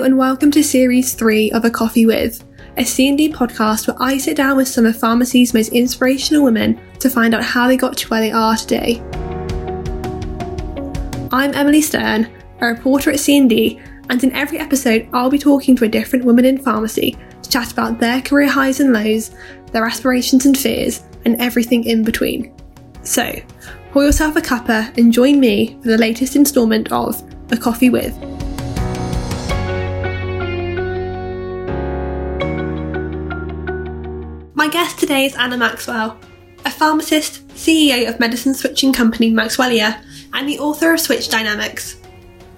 And welcome to series 3 of A Coffee With, a C&D podcast where I sit down with some of pharmacy's most inspirational women to find out how they got to where they are today. I'm Emily Stern, a reporter at C&D, and in every episode I'll be talking to a different woman in pharmacy to chat about their career highs and lows, their aspirations and fears, and everything in between. So, pour yourself a cuppa and join me for the latest instalment of A Coffee With. Guest today is Anna Maxwell, a pharmacist, CEO of medicine switching company Maxwellia, and the author of Switch Dynamics,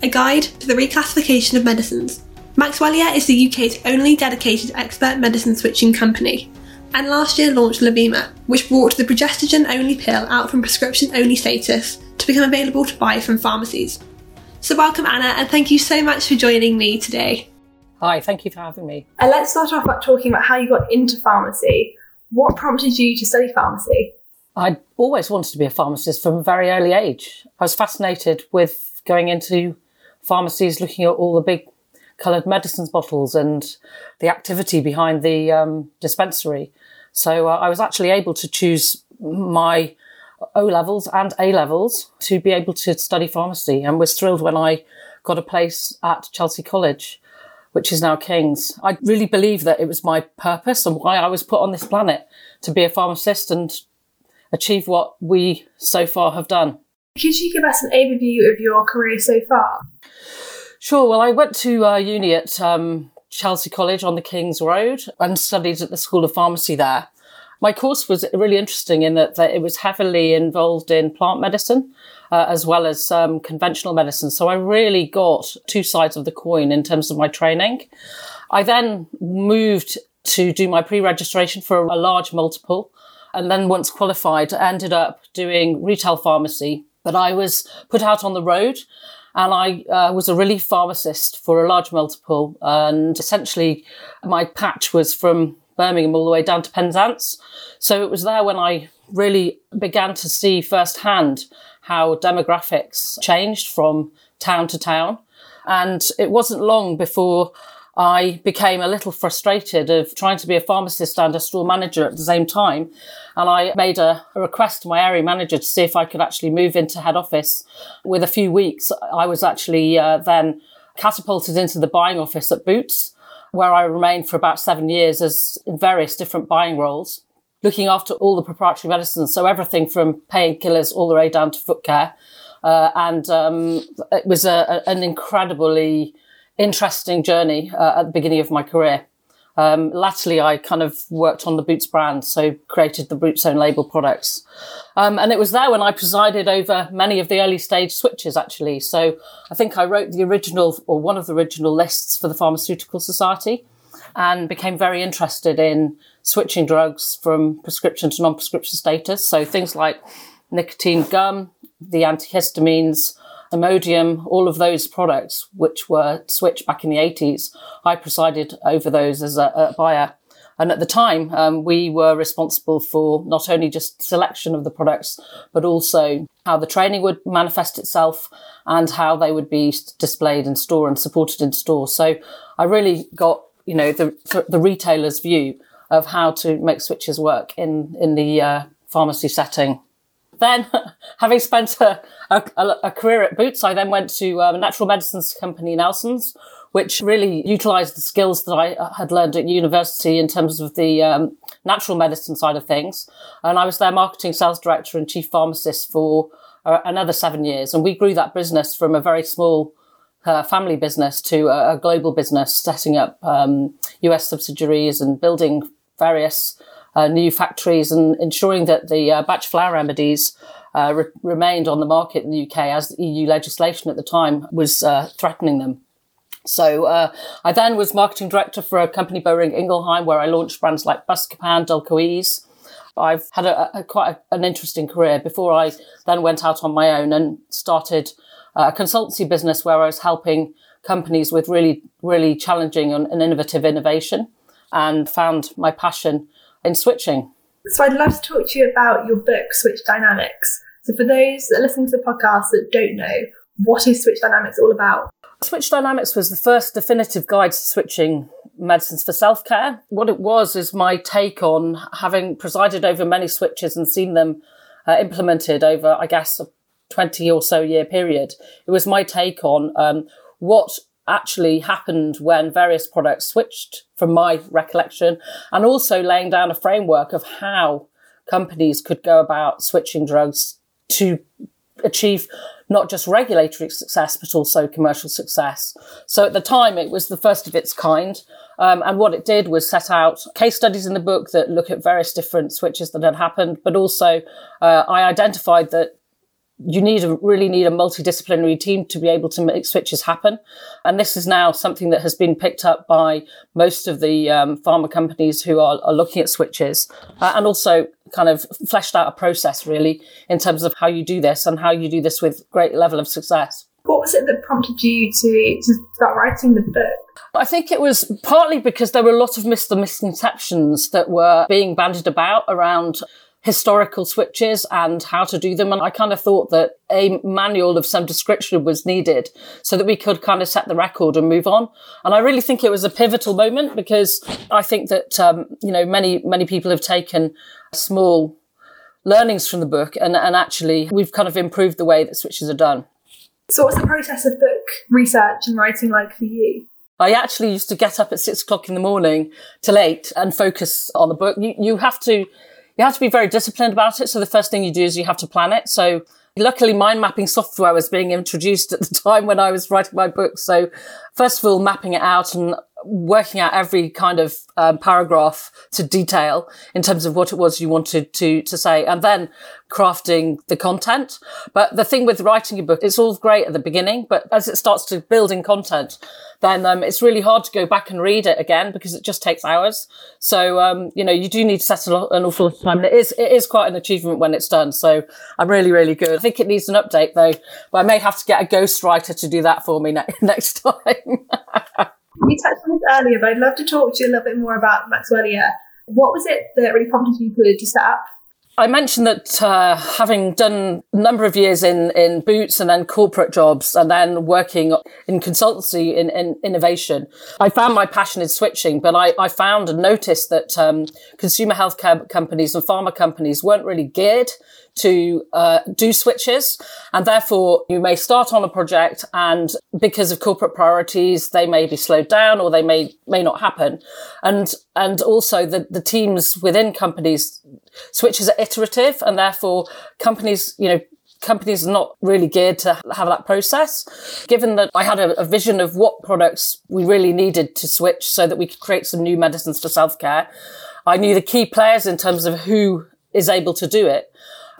a guide to the reclassification of medicines. Maxwellia is the UK's only dedicated expert medicine switching company, and last year launched Lovima, which brought the progestogen only pill out from prescription only status to become available to buy from pharmacies. So, welcome, Anna, and thank you so much for joining me today. Hi, thank you for having me. And let's start off by talking about how you got into pharmacy. What prompted you to study pharmacy? I always wanted to be a pharmacist from a very early age. I was fascinated with going into pharmacies, looking at all the big coloured medicines bottles and the activity behind the um, dispensary. So uh, I was actually able to choose my O levels and A levels to be able to study pharmacy and was thrilled when I got a place at Chelsea College which is now King's. I really believe that it was my purpose and why I was put on this planet to be a pharmacist and achieve what we so far have done. Could you give us an overview of your career so far? Sure. Well, I went to uh, uni at um, Chelsea College on the King's Road and studied at the School of Pharmacy there. My course was really interesting in that, that it was heavily involved in plant medicine uh, as well as um, conventional medicine. So I really got two sides of the coin in terms of my training. I then moved to do my pre-registration for a large multiple. And then once qualified, ended up doing retail pharmacy. But I was put out on the road and I uh, was a relief pharmacist for a large multiple. And essentially, my patch was from Birmingham all the way down to Penzance. So it was there when I really began to see firsthand how demographics changed from town to town. And it wasn't long before I became a little frustrated of trying to be a pharmacist and a store manager at the same time. And I made a, a, request to my area manager to see if I could actually move into head office. With a few weeks, I was actually uh, then catapulted into the buying office at Boots, where I remained for about seven years as in various different buying roles looking after all the proprietary medicines. So everything from painkillers all the way down to foot care. Uh, and um, it was a, an incredibly interesting journey uh, at the beginning of my career. Um, latterly, I kind of worked on the Boots brand, so created the Boots own label products. Um, and it was there when I presided over many of the early stage switches, actually. So I think I wrote the original or one of the original lists for the Pharmaceutical Society and became very interested in switching drugs from prescription to non-prescription status. So things like nicotine gum, the antihistamines, Imodium, all of those products which were switched back in the 80s, I presided over those as a, a buyer. And at the time, um, we were responsible for not only just selection of the products, but also how the training would manifest itself and how they would be displayed in store and supported in store. So I really got, you know, the, the retailer's view of how to make switches work in in the uh, pharmacy setting. Then, having spent a, a, a, career at Boots, I then went to um, a natural medicines company, Nelson's, which really utilised the skills that I uh, had learned at university in terms of the um, natural medicine side of things. And I was their marketing sales director and chief pharmacist for uh, another seven years. And we grew that business from a very small uh, family business to a, a, global business, setting up um, US subsidiaries and building various uh, new factories and ensuring that the uh, Bach flower remedies uh, re- remained on the market in the UK as the EU legislation at the time was uh, threatening them. So uh, I then was marketing director for a company Boehringer Ingelheim where I launched brands like Buscopan, Dulcofees. I've had a, a quite a, an interesting career before I then went out on my own and started uh, a consultancy business where I was helping companies with really, really challenging and, and innovative innovation and found my passion in switching. So I'd love to talk to you about your book, Switch Dynamics. So for those that are listening to the podcast that don't know, what is Switch Dynamics all about? Switch Dynamics was the first definitive guide to switching medicines for self care. What it was is my take on having presided over many switches and seen them uh, implemented over, I guess, a 20 or so year period. It was my take on um, what actually happened when various products switched from my recollection and also laying down a framework of how companies could go about switching drugs to achieve not just regulatory success, but also commercial success. So at the time, it was the first of its kind. Um, and what it did was set out case studies in the book that look at various different switches that had happened, but also uh, I identified that you need a, really need a multidisciplinary team to be able to make switches happen. And this is now something that has been picked up by most of the um, pharma companies who are, are looking at switches uh, and also kind of fleshed out a process really in terms of how you do this and how you do this with great level of success. What was it that prompted you to, to start writing the book? I think it was partly because there were a lot of misconceptions that were being bandied about around historical switches and how to do them. And I kind of thought that a manual of some description was needed so that we could kind of set the record and move on. And I really think it was a pivotal moment because I think that, um, you know, many, many people have taken small learnings from the book and, and actually we've kind of improved the way that switches are done. So what's the process of book research and writing like for you? I actually used to get up at six o'clock in the morning till eight and focus on the book. You, you have to you have to be very disciplined about it. So the first thing you do is you have to plan it. So luckily mind mapping software was being introduced at the time when I was writing my book. So first of all, mapping it out and working out every kind of um, paragraph to detail in terms of what it was you wanted to to say, and then crafting the content. But the thing with writing a book, it's all great at the beginning, but as it starts to build in content, then um, it's really hard to go back and read it again because it just takes hours. So um, you know you do need to set an awful lot of time. And it is it is quite an achievement when it's done. So I'm really really good. I think it needs an update though, but I may have to get a ghostwriter to do that for me ne- next time. You touched on this earlier, but I'd love to talk to you a little bit more about Maxwellia. What was it that really prompted you to set up I mentioned that uh, having done a number of years in, in Boots and then corporate jobs and then working in consultancy in, in innovation, I found my passion in switching, but I, I found and noticed that um, consumer healthcare companies and pharma companies weren't really geared to uh, do switches. And therefore, you may start on a project and because of corporate priorities, they may be slowed down or they may, may not happen. And, and also the, the teams within companies, switches are iterative and therefore companies, you know, companies are not really geared to have that process. Given that I had a, a, vision of what products we really needed to switch so that we could create some new medicines for self care, I knew the key players in terms of who is able to do it.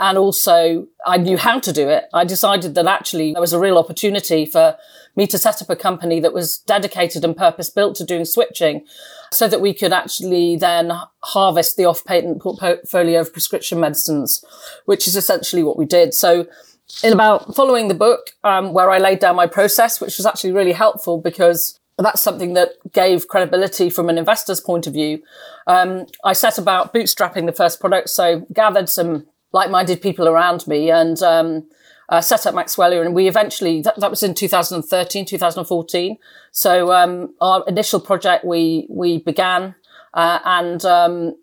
And also I knew how to do it. I decided that actually there was a real opportunity for me to set up a company that was dedicated and purpose built to doing switching so that we could actually then harvest the off patent portfolio of prescription medicines, which is essentially what we did. So in about following the book, um, where I laid down my process, which was actually really helpful because that's something that gave credibility from an investor's point of view. Um, I set about bootstrapping the first product, so gathered some like-minded people around me and um, uh, set up Maxwellia. And we eventually, that, that, was in 2013, 2014. So um, our initial project, we, we began uh, and um,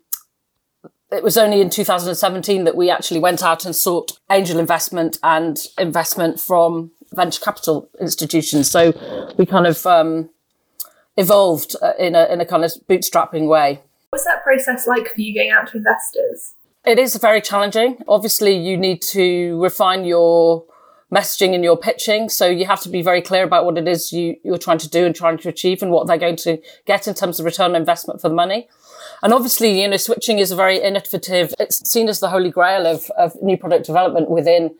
it was only in 2017 that we actually went out and sought angel investment and investment from venture capital institutions. So we kind of um, evolved uh, in a, in a kind of bootstrapping way. What's that process like for you going out to investors? It is very challenging. Obviously, you need to refine your messaging and your pitching. So you have to be very clear about what it is you, you're trying to do and trying to achieve and what they're going to get in terms of return on investment for the money. And obviously, you know, switching is a very innovative, it's seen as the holy grail of, of new product development within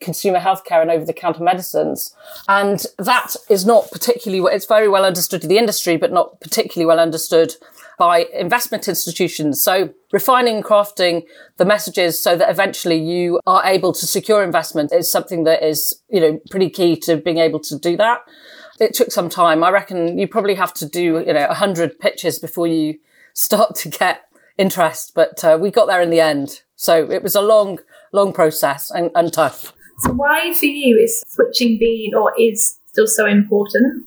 consumer healthcare and over the counter medicines. And that is not particularly, it's very well understood in the industry, but not particularly well understood by investment institutions. So refining and crafting the messages so that eventually you are able to secure investment is something that is, you know, pretty key to being able to do that. It took some time. I reckon you probably have to do, you know, a hundred pitches before you start to get interest, but uh, we got there in the end. So it was a long, long process and, and tough. So, why for you is switching been or is still so important?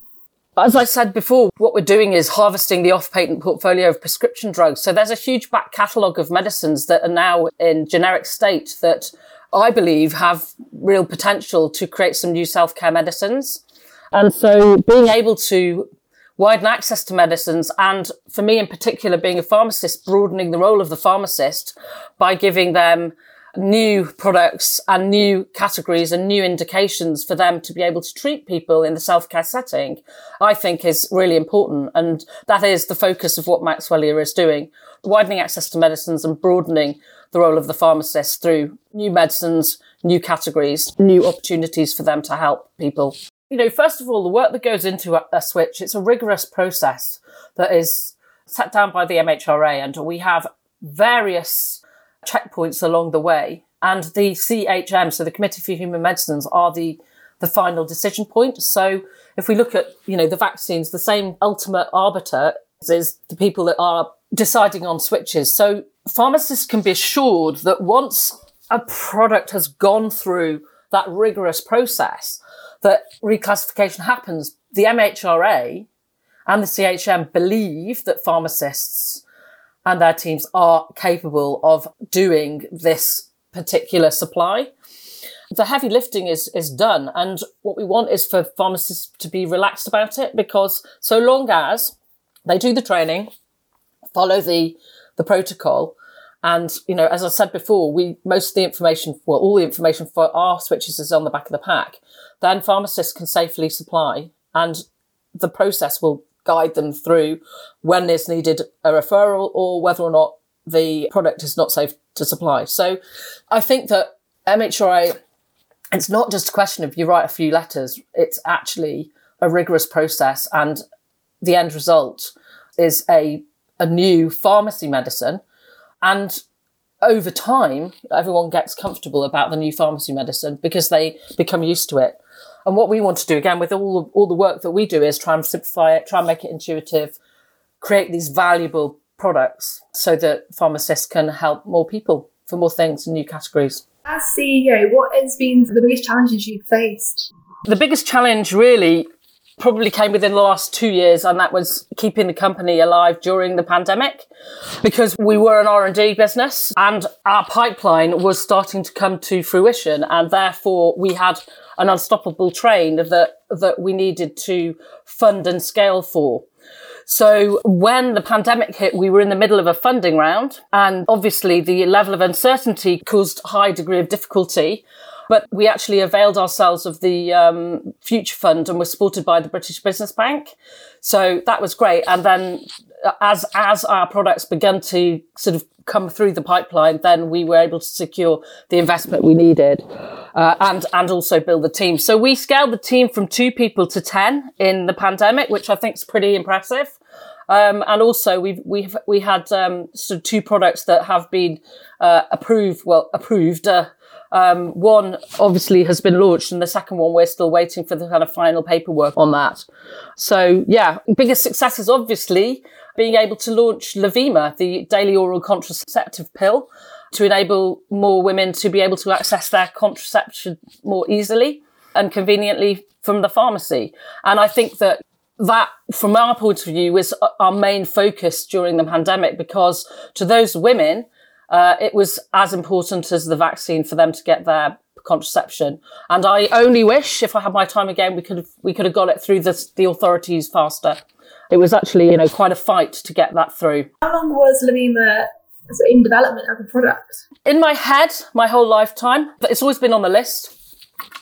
As I said before, what we're doing is harvesting the off patent portfolio of prescription drugs. So there's a huge back catalogue of medicines that are now in generic state that I believe have real potential to create some new self care medicines. And so being able to widen access to medicines and for me in particular, being a pharmacist, broadening the role of the pharmacist by giving them new products and new categories and new indications for them to be able to treat people in the self-care setting, I think is really important. And that is the focus of what Maxwellia is doing, widening access to medicines and broadening the role of the pharmacist through new medicines, new categories, new opportunities for them to help people. You know, first of all, the work that goes into a, switch, it's a rigorous process that is set down by the MHRA and we have various checkpoints along the way. And the CHM, so the Committee for Human Medicines, are the, the final decision point. So if we look at, you know, the vaccines, the same ultimate arbiter is the people that are deciding on switches. So pharmacists can be assured that once a product has gone through that rigorous process, that reclassification happens, the MHRA and the CHM believe that pharmacists and their teams are capable of doing this particular supply. The heavy lifting is, is done. And what we want is for pharmacists to be relaxed about it because so long as they do the training, follow the, the protocol, and, you know, as I said before, we, most of the information, well, all the information for our switches is on the back of the pack. Then pharmacists can safely supply and the process will guide them through when is needed a referral or whether or not the product is not safe to supply. So I think that MHRA, it's not just a question of you write a few letters, it's actually a rigorous process and the end result is a, a new pharmacy medicine. And over time, everyone gets comfortable about the new pharmacy medicine because they become used to it. And what we want to do again with all all the work that we do is try and simplify it, try and make it intuitive, create these valuable products so that pharmacists can help more people for more things and new categories. As CEO, what has been the biggest challenges you've faced? The biggest challenge really probably came within the last two years and that was keeping the company alive during the pandemic because we were an r&d business and our pipeline was starting to come to fruition and therefore we had an unstoppable train that, that we needed to fund and scale for. So when the pandemic hit, we were in the middle of a funding round and obviously the level of uncertainty caused high degree of difficulty. But we actually availed ourselves of the um, Future Fund and were supported by the British Business Bank. So that was great. And then as as our products began to sort of come through the pipeline, then we were able to secure the investment we needed, uh, and and also build the team. So we scaled the team from two people to ten in the pandemic, which I think is pretty impressive. Um, and also we've we've we had um, sort of two products that have been uh, approved. Well, approved. Uh, um, one obviously has been launched, and the second one we're still waiting for the kind of final paperwork on that. So yeah, biggest success is obviously being able to launch Lovima, the daily oral contraceptive pill, to enable more women to be able to access their contraception more easily and conveniently from the pharmacy. And I think that that, from our point of view, was our main focus during the pandemic because to those women, uh, it was as important as the vaccine for them to get their contraception. And I only wish, if I had my time again, we could have we could have got it through the, the authorities faster. It was actually, you know, quite a fight to get that through. How long was Lovima in development as a product? In my head, my whole lifetime. It's always been on the list.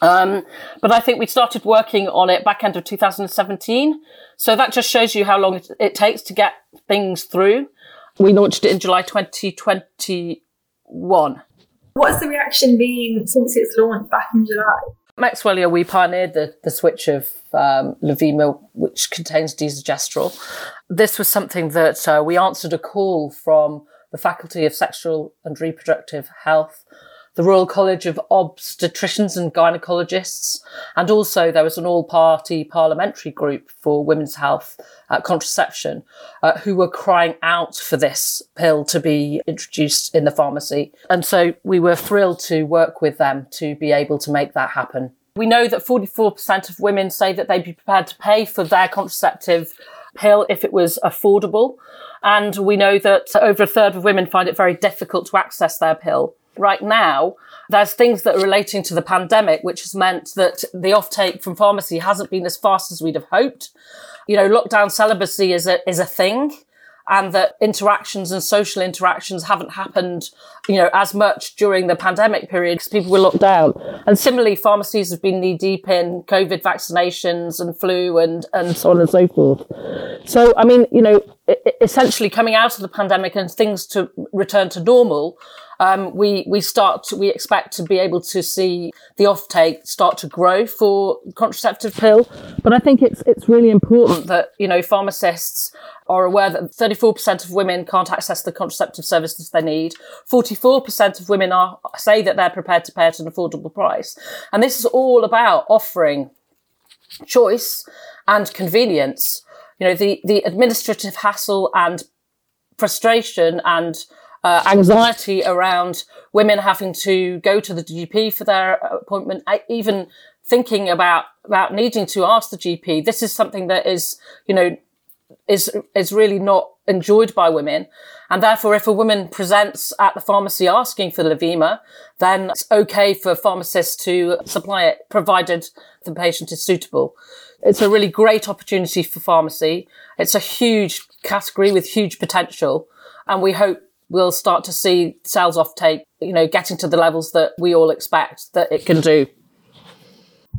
Um, but I think we started working on it back end of 2017. So that just shows you how long it, it takes to get things through. We launched it in July 2021. What's the reaction been since its launch back in July? Maxwellia, we pioneered the, the switch of um, Lovima, which contains desogestrel. This was something that uh, we answered a call from the Faculty of Sexual and Reproductive Health, the Royal College of Obstetricians and Gynecologists. And also there was an all party parliamentary group for women's health uh, contraception uh, who were crying out for this pill to be introduced in the pharmacy. And so we were thrilled to work with them to be able to make that happen. We know that 44% of women say that they'd be prepared to pay for their contraceptive pill if it was affordable. And we know that over a third of women find it very difficult to access their pill right now, there's things that are relating to the pandemic, which has meant that the offtake from pharmacy hasn't been as fast as we'd have hoped. You know, lockdown celibacy is a, is a thing and that interactions and social interactions haven't happened, you know, as much during the pandemic period because people were locked down. And similarly, pharmacies have been knee deep in COVID vaccinations and flu and, and so on and so forth. So, I mean, you know, essentially coming out of the pandemic and things to return to normal, um, we we start to, we expect to be able to see the offtake start to grow for contraceptive pill. But I think it's it's really important that you know pharmacists are aware that 34% of women can't access the contraceptive services they need. 44% of women are say that they're prepared to pay at an affordable price, and this is all about offering choice and convenience. You know the the administrative hassle and frustration and uh, anxiety around women having to go to the GP for their appointment, even thinking about about needing to ask the GP. This is something that is, you know, is is really not enjoyed by women, and therefore, if a woman presents at the pharmacy asking for Lovima, then it's okay for pharmacists to supply it, provided the patient is suitable. It's a really great opportunity for pharmacy. It's a huge category with huge potential, and we hope we'll start to see sales offtake, you know, getting to the levels that we all expect that it can do.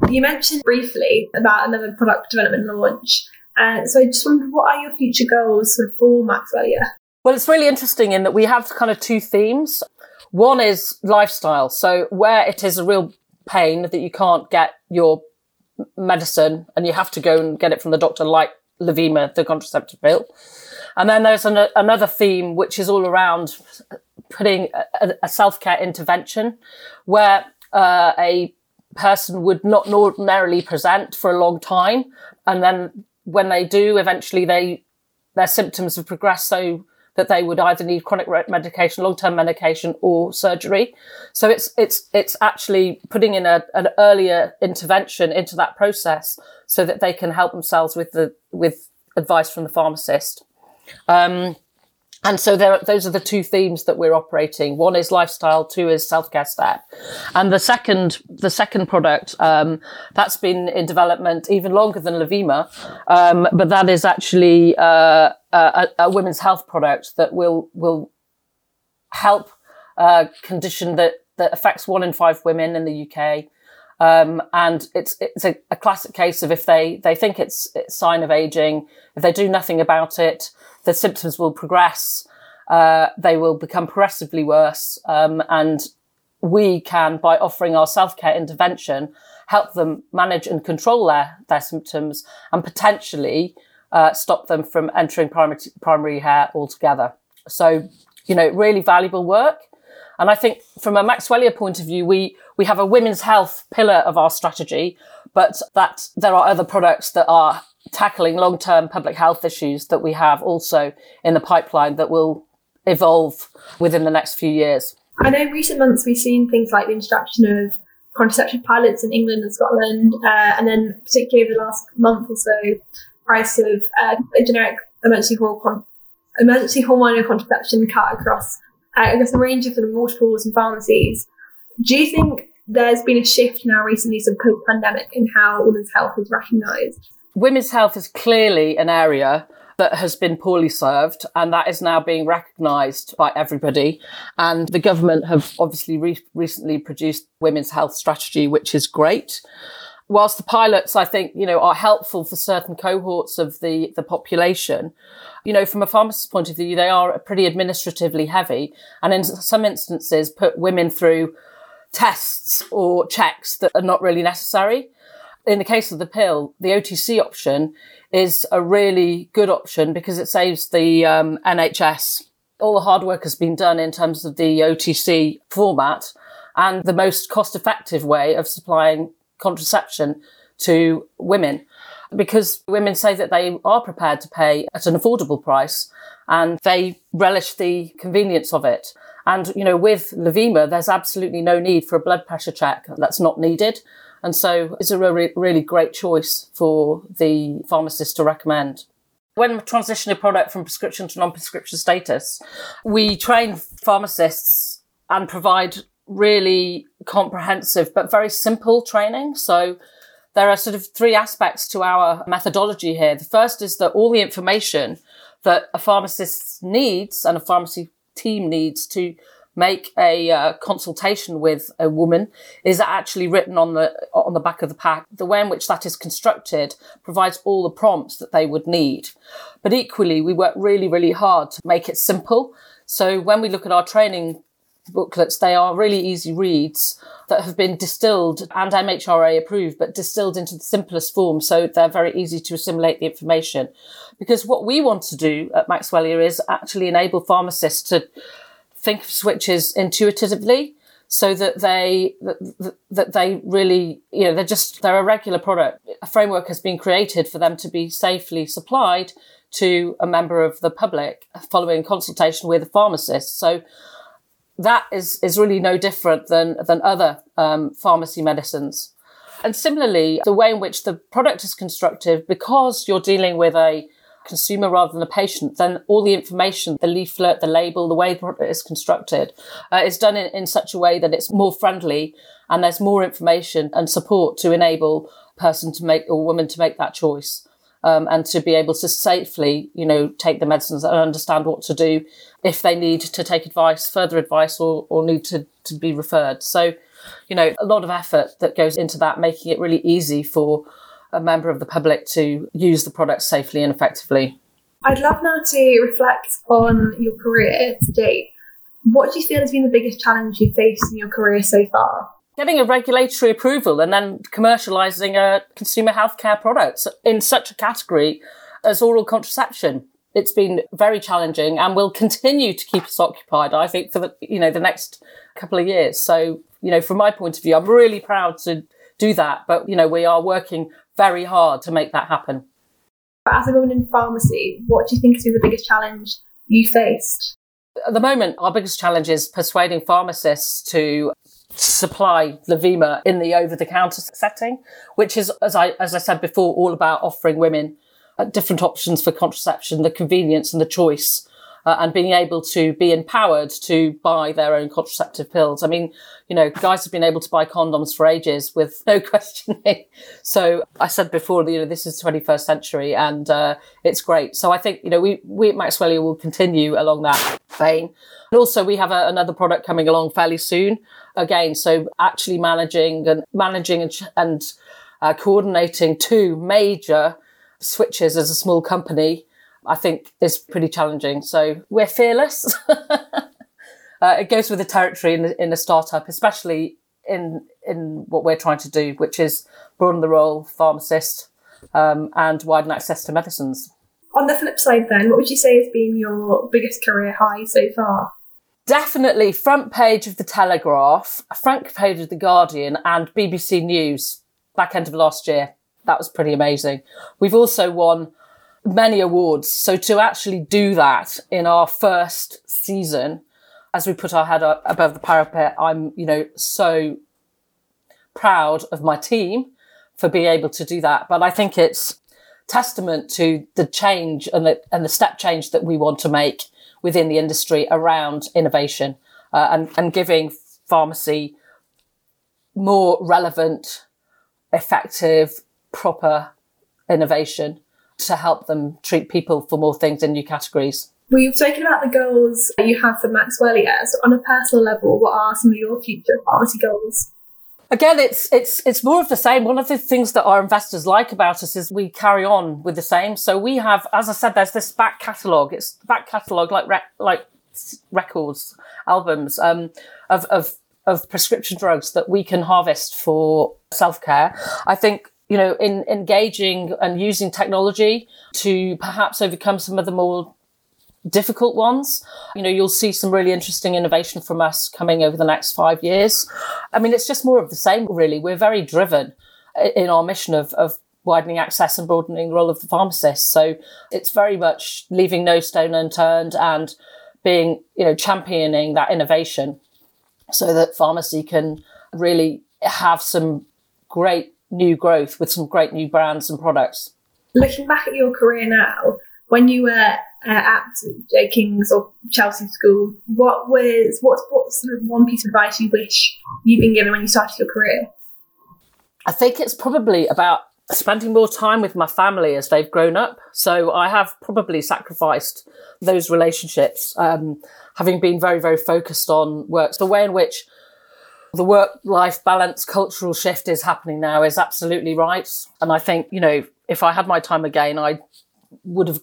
You mentioned briefly about another product development launch. Uh, so I just wondered, what are your future goals sort of for Maxwellia? Well, it's really interesting in that we have kind of two themes. One is lifestyle. So where it is a real pain that you can't get your medicine and you have to go and get it from the doctor, like Lovima, the contraceptive pill. And then there's an, another theme which is all around putting a, a self care intervention where uh, a person would not ordinarily present for a long time, and then when they do, eventually they their symptoms have progressed so that they would either need chronic medication, long term medication, or surgery. So it's it's it's actually putting in a, an earlier intervention into that process so that they can help themselves with the with advice from the pharmacist. Um, and so there, those are the two themes that we're operating. One is lifestyle, two is self-care step. And the second, the second product, um, that's been in development even longer than Lovima. Um, but that is actually, uh, a, a, women's health product that will, will help a condition that, that affects one in five women in the UK. Um, and it's it's a, a, classic case of if they they think it's it's sign of aging, if they do nothing about it, the symptoms will progress. Uh, they will become progressively worse, um, and we can, by offering our self care intervention, help them manage and control their their symptoms and potentially uh, stop them from entering primary primary care altogether. So, you know, really valuable work. And I think from a Maxwellia point of view, we, we have a women's health pillar of our strategy, but that there are other products that are tackling long-term public health issues that we have also in the pipeline that will evolve within the next few years. I know in recent months we've seen things like the introduction of contraceptive pilots in England and Scotland, uh, and then particularly over the last month or so, price of uh, generic emergency hormone, emergency contraception cut across Uh, I guess a range of sort of waterfalls and pharmacies. Do you think there's been a shift now recently, sort of post pandemic, in how women's health is recognised? Women's health is clearly an area that has been poorly served, and that is now being recognised by everybody. And the government have obviously re- recently produced women's health strategy, which is great whilst the pilots, I think, you know, are helpful for certain cohorts of the, the population, you know, from a pharmacist's point of view, they are pretty administratively heavy and in some instances put women through tests or checks that are not really necessary. In the case of the pill, the OTC option is a really good option because it saves the um, NHS. All the hard work has been done in terms of the OTC format and the most cost effective way of supplying contraception to women because women say that they are prepared to pay at an affordable price and they relish the convenience of it. And, you know, with Lovima, there's absolutely no need for a blood pressure check. That's not needed. And so it's a really, really great choice for the pharmacist to recommend. When transitioning a product from prescription to non-prescription status, we train pharmacists and provide really comprehensive but very simple training. So there are sort of three aspects to our methodology here. The first is that all the information that a pharmacist needs and a pharmacy team needs to make a uh, consultation with a woman is actually written on the on the back of the pack. The way in which that is constructed provides all the prompts that they would need. But equally, we work really, really hard to make it simple. So when we look at our training booklets. They are really easy reads that have been distilled and MHRA approved, but distilled into the simplest form. So they're very easy to assimilate the information. Because what we want to do at Maxwellia is actually enable pharmacists to think of switches intuitively so that they that, that they really you know they're just they're a regular product a framework has been created for them to be safely supplied to a member of the public following consultation with a pharmacist so that is, is really no different than, than other um, pharmacy medicines. And similarly, the way in which the product is constructed, because you're dealing with a consumer rather than a patient, then all the information, the leaflet, the label, the way the product is constructed, uh, is done in, in such a way that it's more friendly and there's more information and support to enable a person to make or woman to make that choice um, and to be able to safely, you know, take the medicines and understand what to do if they need to take advice, further advice, or, or need to, to be referred. So, you know, a lot of effort that goes into that, making it really easy for a member of the public to use the product safely and effectively. I'd love now to reflect on your career to date. What do you feel has been the biggest challenge you've faced in your career so far? Getting a regulatory approval and then commercializing a consumer healthcare product in such a category as oral contraception. It's been very challenging and will continue to keep us occupied, I think, for the, you know, the next couple of years. So, you know, from my point of view, I'm really proud to do that. But, you know, we are working very hard to make that happen. As a woman in pharmacy, what do you think has been the biggest challenge you faced? At the moment, our biggest challenge is persuading pharmacists to supply Lovima in the over the counter setting, which is, as I, as I said before, all about offering women uh, different options for contraception, the convenience and the choice. Uh, and being able to be empowered to buy their own contraceptive pills. I mean, you know, guys have been able to buy condoms for ages with no questioning. So I said before, you know, this is 21st century and uh, it's great. So I think, you know, we, we at Maxwellia will continue along that vein. And also we have a, another product coming along fairly soon again. So actually managing and managing and, and uh, coordinating two major switches as a small company, I think is pretty challenging. So we're fearless. uh, it goes with the territory in, in a startup, especially in in what we're trying to do, which is broaden the role pharmacist um, and widen access to medicines. On the flip side, then, what would you say has been your biggest career high so far? definitely front page of the Telegraph, front page of the Guardian, and BBC News back end of last year. That was pretty amazing. We've also won many awards. So to actually do that in our first season, as we put our head up above the parapet, I'm, you know, so proud of my team for being able to do that. But I think it's testament to the change and the, and the step change that we want to make within the industry around innovation uh, and, and giving pharmacy more relevant, effective, proper innovation to help them treat people for more things in new categories. We've spoken about the goals that you have for Maxwellia. So, on a personal level, what are some of your future pharmacy goals? Again, it's it's it's more of the same. One of the things that our investors like about us is we carry on with the same. So we have, as I said, there's this back catalogue. It's back catalogue like rec- like records, albums um, of of of prescription drugs that we can harvest for self care. I think you know in engaging and using technology to perhaps overcome some of the more difficult ones. You know, you'll see some really interesting innovation from us coming over the next five years. I mean, it's just more of the same, really. We're very driven in our mission of, of widening access and broadening the role of the pharmacist. So it's very much leaving no stone unturned and being, you know, championing that innovation so that pharmacy can really have some great new growth with some great new brands and products. Looking back at your career now, when you were uh, at J King's or Chelsea School, what was what's what sort of one piece of advice you wish you'd been given when you started your career? I think it's probably about spending more time with my family as they've grown up. So I have probably sacrificed those relationships, um, having been very, very focused on work. The way in which the work life balance cultural shift is happening now is absolutely right. And I think, you know, if I had my time again, I would have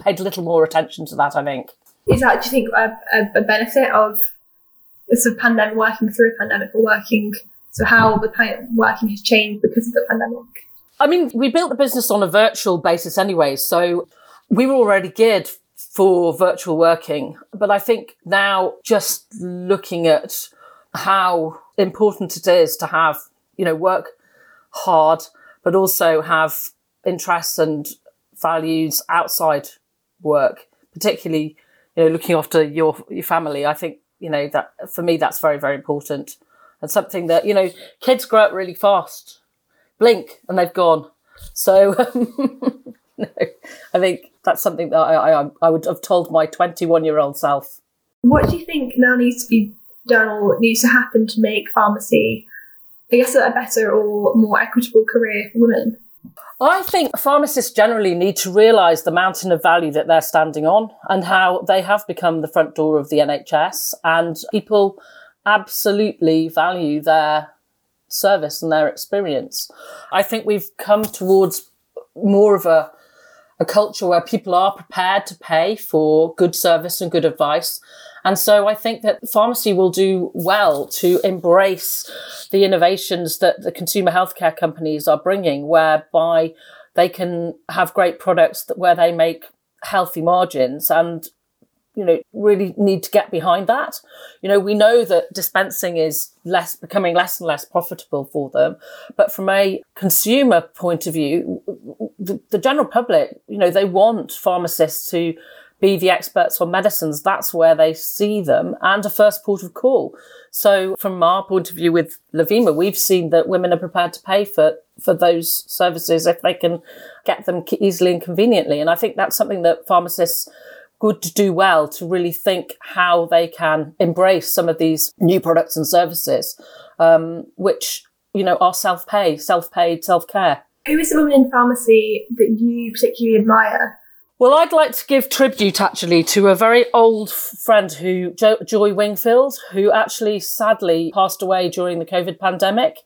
paid a little more attention to that, I think. Is that, do you think, a, a, a benefit of the sort of pandemic, working through a pandemic or working, so how the kind of working has changed because of the pandemic? I mean, we built the business on a virtual basis anyway. So we were already geared for virtual working. But I think now just looking at how important it is to have, you know, work hard, but also have interests and values outside work, particularly, you know, looking after your, your family. I think, you know, that for me, that's very, very important and something that, you know, kids grow up really fast blink and they've gone. So no, I think that's something that I, I, I would have told my 21 year old self. What do you think now needs to be done or needs to happen to make pharmacy, I guess, a better or more equitable career for women? I think pharmacists generally need to realise the mountain of value that they're standing on and how they have become the front door of the NHS and people absolutely value their service and their experience. I think we've come towards more of a a culture where people are prepared to pay for good service and good advice. And so I think that pharmacy will do well to embrace the innovations that the consumer healthcare companies are bringing, whereby they can have great products that where they make healthy margins and you know, really need to get behind that. You know, we know that dispensing is less becoming less and less profitable for them. But from a consumer point of view, the, the general public, you know, they want pharmacists to be the experts on medicines. That's where they see them and a first port of call. So from our point of view with Lovima, we've seen that women are prepared to pay for, for those services if they can get them easily and conveniently. And I think that's something that pharmacists good to do well to really think how they can embrace some of these new products and services, um, which, you know, are self-pay, self-paid, self-care. Who is the woman in pharmacy that you particularly admire? Well, I'd like to give tribute actually to a very old friend who, jo- Joy Wingfield, who actually sadly passed away during the COVID pandemic.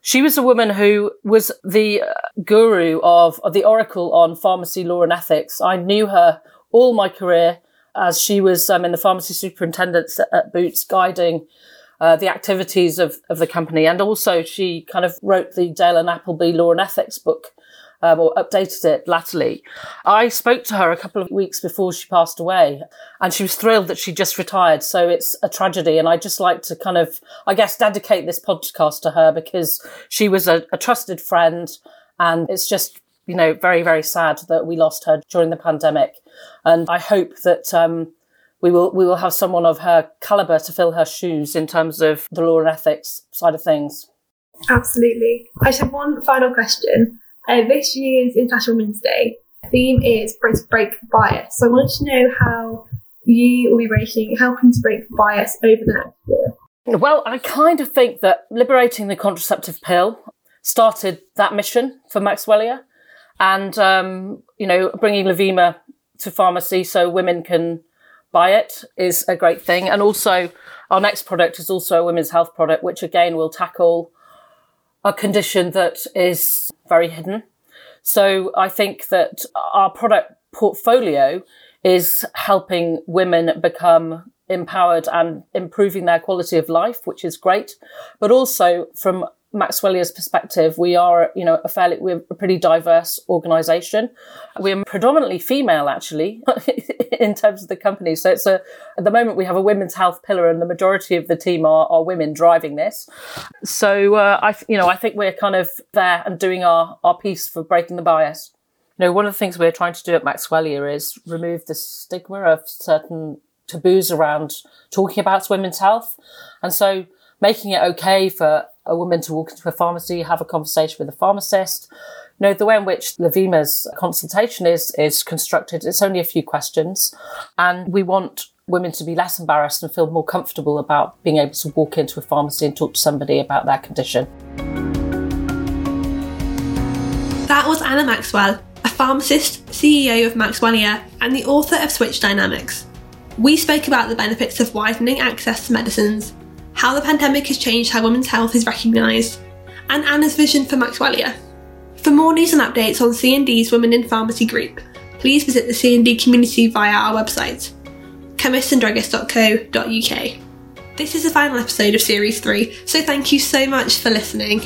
She was a woman who was the uh, guru of, of the oracle on pharmacy law and ethics. I knew her all my career as she was um, in the pharmacy superintendent at Boots guiding uh, the activities of, of the company. And also she kind of wrote the Dale and Appleby Law and Ethics book um, or updated it latterly. I spoke to her a couple of weeks before she passed away and she was thrilled that she just retired. So it's a tragedy. And I just like to kind of, I guess, dedicate this podcast to her because she was a, a trusted friend and it's just you know, very, very sad that we lost her during the pandemic. And I hope that um, we will we will have someone of her caliber to fill her shoes in terms of the law and ethics side of things. Absolutely. I just have one final question. Uh, this year's International Women's Day theme is break, break bias. So I wanted to know how you will be breaking, helping to break bias over the next year. Well, I kind of think that liberating the contraceptive pill started that mission for Maxwellia and um, you know bringing Lovima to pharmacy so women can buy it is a great thing. And also, our next product is also a women's health product, which again will tackle a condition that is very hidden. So I think that our product portfolio is helping women become empowered and improving their quality of life, which is great. But also from Maxwellia's perspective, we are, you know, a fairly, we're a pretty diverse organisation. We're predominantly female, actually, in terms of the company. So it's a, at the moment we have a women's health pillar, and the majority of the team are, are women driving this. So uh, I, you know, I think we're kind of there and doing our our piece for breaking the bias. You know, one of the things we're trying to do at Maxwellia is remove the stigma of certain taboos around talking about women's health, and so making it okay for a woman to walk into a pharmacy, have a conversation with a pharmacist. You know, the way in which Lovima's consultation is, is constructed, it's only a few questions. And we want women to be less embarrassed and feel more comfortable about being able to walk into a pharmacy and talk to somebody about their condition. That was Anna Maxwell, a pharmacist, CEO of Maxwellia, and the author of Switch Dynamics. We spoke about the benefits of widening access to medicines how the pandemic has changed how women's health is recognised, and Anna's vision for Maxwellia. For more news and updates on C&D's Women in Pharmacy group, please visit the C&D community via our website, chemistsanddruggist.co.uk. This is the final episode of Series 3, so thank you so much for listening.